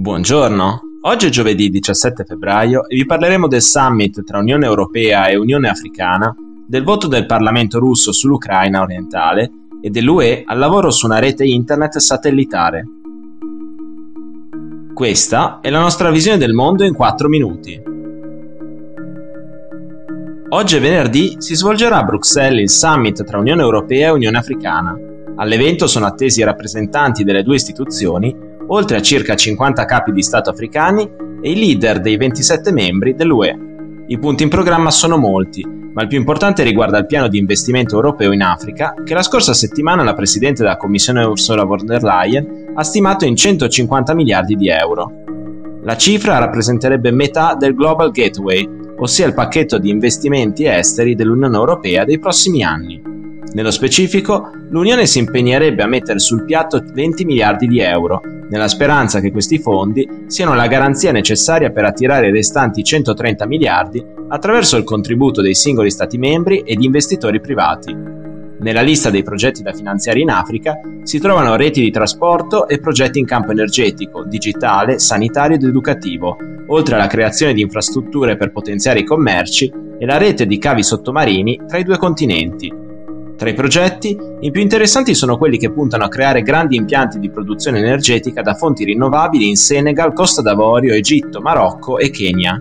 Buongiorno, oggi è giovedì 17 febbraio e vi parleremo del summit tra Unione Europea e Unione Africana, del voto del Parlamento russo sull'Ucraina orientale e dell'UE al lavoro su una rete internet satellitare. Questa è la nostra visione del mondo in 4 minuti. Oggi è venerdì, si svolgerà a Bruxelles il summit tra Unione Europea e Unione Africana. All'evento sono attesi i rappresentanti delle due istituzioni oltre a circa 50 capi di Stato africani e i leader dei 27 membri dell'UE. I punti in programma sono molti, ma il più importante riguarda il piano di investimento europeo in Africa, che la scorsa settimana la Presidente della Commissione Ursula von der Leyen ha stimato in 150 miliardi di euro. La cifra rappresenterebbe metà del Global Gateway, ossia il pacchetto di investimenti esteri dell'Unione Europea dei prossimi anni. Nello specifico, l'Unione si impegnerebbe a mettere sul piatto 20 miliardi di euro, nella speranza che questi fondi siano la garanzia necessaria per attirare i restanti 130 miliardi attraverso il contributo dei singoli Stati membri e di investitori privati. Nella lista dei progetti da finanziare in Africa si trovano reti di trasporto e progetti in campo energetico, digitale, sanitario ed educativo, oltre alla creazione di infrastrutture per potenziare i commerci e la rete di cavi sottomarini tra i due continenti, tra i progetti, i più interessanti sono quelli che puntano a creare grandi impianti di produzione energetica da fonti rinnovabili in Senegal, Costa d'Avorio, Egitto, Marocco e Kenya.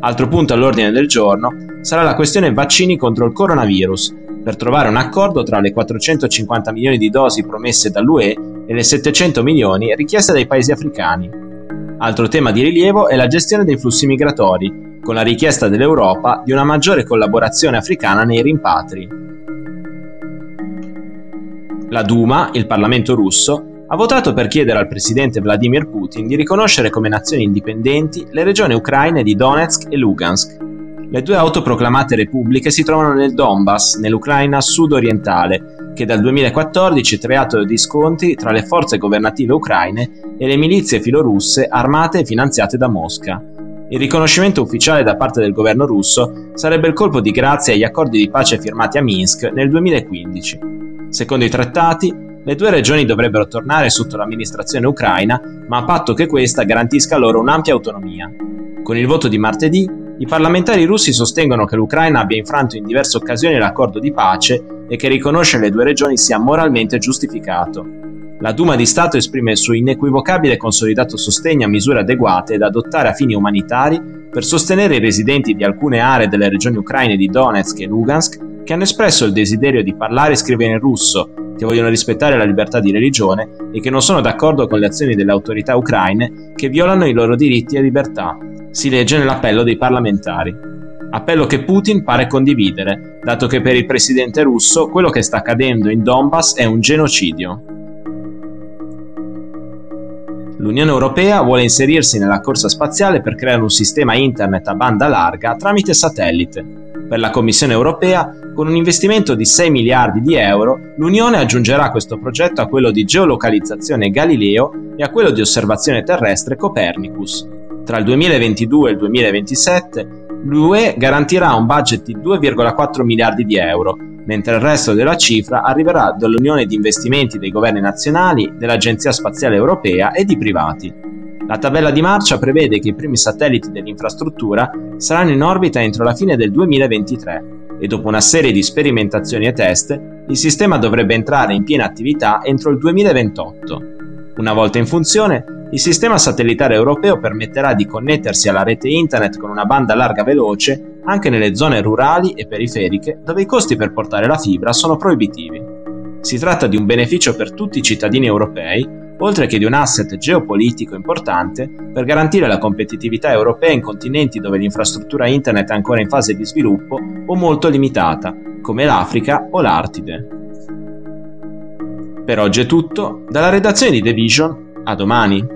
Altro punto all'ordine del giorno sarà la questione vaccini contro il coronavirus, per trovare un accordo tra le 450 milioni di dosi promesse dall'UE e le 700 milioni richieste dai paesi africani. Altro tema di rilievo è la gestione dei flussi migratori, con la richiesta dell'Europa di una maggiore collaborazione africana nei rimpatri. La Duma, il Parlamento russo, ha votato per chiedere al presidente Vladimir Putin di riconoscere come nazioni indipendenti le regioni ucraine di Donetsk e Lugansk. Le due autoproclamate repubbliche si trovano nel Donbass, nell'Ucraina sud-orientale, che dal 2014 è creato di scontri tra le forze governative ucraine e le milizie filorusse armate e finanziate da Mosca. Il riconoscimento ufficiale da parte del governo russo sarebbe il colpo di grazia agli accordi di pace firmati a Minsk nel 2015. Secondo i trattati, le due regioni dovrebbero tornare sotto l'amministrazione ucraina, ma a patto che questa garantisca loro un'ampia autonomia. Con il voto di martedì, i parlamentari russi sostengono che l'Ucraina abbia infranto in diverse occasioni l'accordo di pace e che riconoscere le due regioni sia moralmente giustificato. La Duma di Stato esprime il suo inequivocabile e consolidato sostegno a misure adeguate da adottare a fini umanitari per sostenere i residenti di alcune aree delle regioni ucraine di Donetsk e Lugansk che hanno espresso il desiderio di parlare e scrivere in russo, che vogliono rispettare la libertà di religione e che non sono d'accordo con le azioni delle autorità ucraine che violano i loro diritti e libertà. Si legge nell'appello dei parlamentari. Appello che Putin pare condividere, dato che per il presidente russo quello che sta accadendo in Donbass è un genocidio. L'Unione Europea vuole inserirsi nella corsa spaziale per creare un sistema internet a banda larga tramite satellite. Per la Commissione europea, con un investimento di 6 miliardi di euro, l'Unione aggiungerà questo progetto a quello di geolocalizzazione Galileo e a quello di osservazione terrestre Copernicus. Tra il 2022 e il 2027, l'UE garantirà un budget di 2,4 miliardi di euro, mentre il resto della cifra arriverà dall'Unione di investimenti dei governi nazionali, dell'Agenzia Spaziale Europea e di privati. La tabella di marcia prevede che i primi satelliti dell'infrastruttura saranno in orbita entro la fine del 2023 e dopo una serie di sperimentazioni e test il sistema dovrebbe entrare in piena attività entro il 2028. Una volta in funzione, il sistema satellitare europeo permetterà di connettersi alla rete internet con una banda larga veloce anche nelle zone rurali e periferiche dove i costi per portare la fibra sono proibitivi. Si tratta di un beneficio per tutti i cittadini europei oltre che di un asset geopolitico importante per garantire la competitività europea in continenti dove l'infrastruttura internet è ancora in fase di sviluppo o molto limitata, come l'Africa o l'Artide. Per oggi è tutto, dalla redazione di The Vision, a domani.